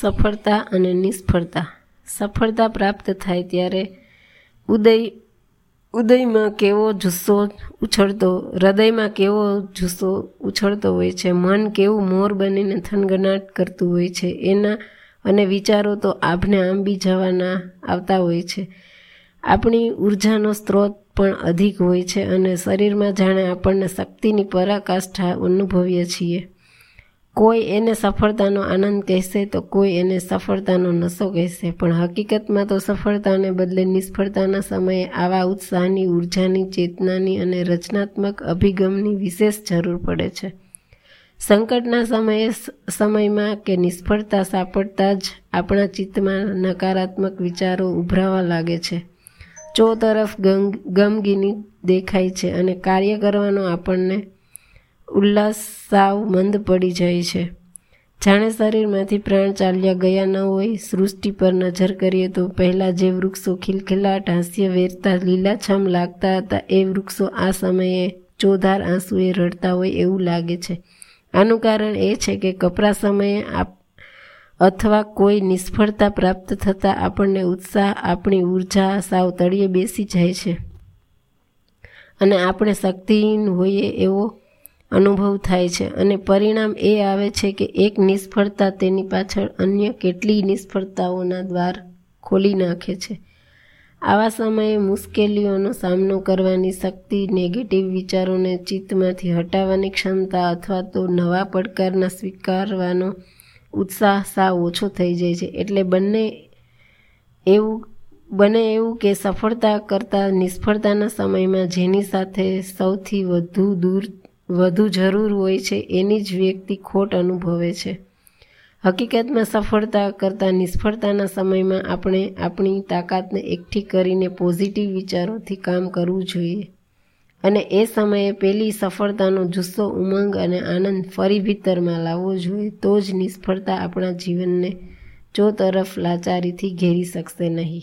સફળતા અને નિષ્ફળતા. સફળતા પ્રાપ્ત થાય ત્યારે ઉદય, ઉદયમાં કેવો જુસ્સો ઉછળતો, હૃદયમાં કેવો જુસ્સો ઉછળતો હોય છે, મન કેવું મોર બનીને થનગનાટ કરતું હોય છે, એના અને વિચારો તો આભને આંબી જવાના આવતા હોય છે. આપણી ઉર્જાનો સ્ત્રોત પણ અધિક હોય છે અને શરીરમાં જાણે આપણને શક્તિની પરાકાષ્ઠા અનુભવીએ છીએ. કોઈ એને સફળતાનો આનંદ કહેશે તો કોઈ એને સફળતાનો નશો કહેશે. પણ હકીકતમાં તો સફળતાને બદલે નિષ્ફળતાના સમયે આવા ઉત્સાહની, ઉર્જાની, ચેતનાની અને રચનાત્મક અભિગમની વિશેષ જરૂર પડે છે. સંકટના સમયે સમયમાં કે નિષ્ફળતા, સાપડતા જ આપણા ચિત્તમાં નકારાત્મક વિચારો ઉભરાવા લાગે છે. ચો તરફ ગમગીની દેખાય છે અને કાર્ય કરવાનો આપણને ઉલ્લાસ સાવ મંદ પડી જાય છે. જાણે શરીરમાંથી પ્રાણ ચાલ્યા ગયા ન હોય, સૃષ્ટિ પર નજર કરીએ તો પહેલાં જે વૃક્ષો ખિલખિલાટ, હાસ્ય વેરતા, લીલાછમ લાગતા હતા, એ વૃક્ષો આ સમયે ચોધાર આંસુએ રડતા હોય એવું લાગે છે. આનું કારણ એ છે કે કપરા સમયે આપ અથવા કોઈ નિષ્ફળતા પ્રાપ્ત થતાં આપણને ઉત્સાહ, આપણી ઊર્જા સાવ તળિયે બેસી જાય છે. અને આપણે શક્તિહીન હોઈએ એવો અનુભવ થાય છે અને પરિણામ એ આવે છે કે એક નિષ્ફળતા તેની પાછળ અન્ય કેટલી નિષ્ફળતાઓના દ્વાર ખોલી નાખે છે. આવા સમયે મુશ્કેલીઓનો સામનો કરવાની શક્તિ નેગેટિવ વિચારોને ચિત્તમાંથી હટાવવાની ક્ષમતા અથવા તો નવા પડકારના સ્વીકારવાનો ઉત્સાહ સાવ ઓછો થઈ જાય છે. એટલે બંને એવું, બને એવું કે સફળતા કરતાં નિષ્ફળતાના સમયમાં જેની સાથે સૌથી વધુ દૂર વધુ જરૂર હોય છે, એની જ વ્યક્તિ ખોટ અનુભવે છે. હકીકતમાં સફળતા કરતાં નિષ્ફળતાના સમયમાં આપણે આપણી તાકાતને એકઠી કરીને પોઝિટિવ વિચારોથી કામ કરવું જોઈએ. અને એ સમયે પેલી સફળતાનો જુસ્સો, ઉમંગ અને આનંદ ફરી ભીતરમાં લાવવો જોઈએ, તો જ નિષ્ફળતા આપણા જીવનને ચો તરફ લાચારીથી ઘેરી શકશે નહીં.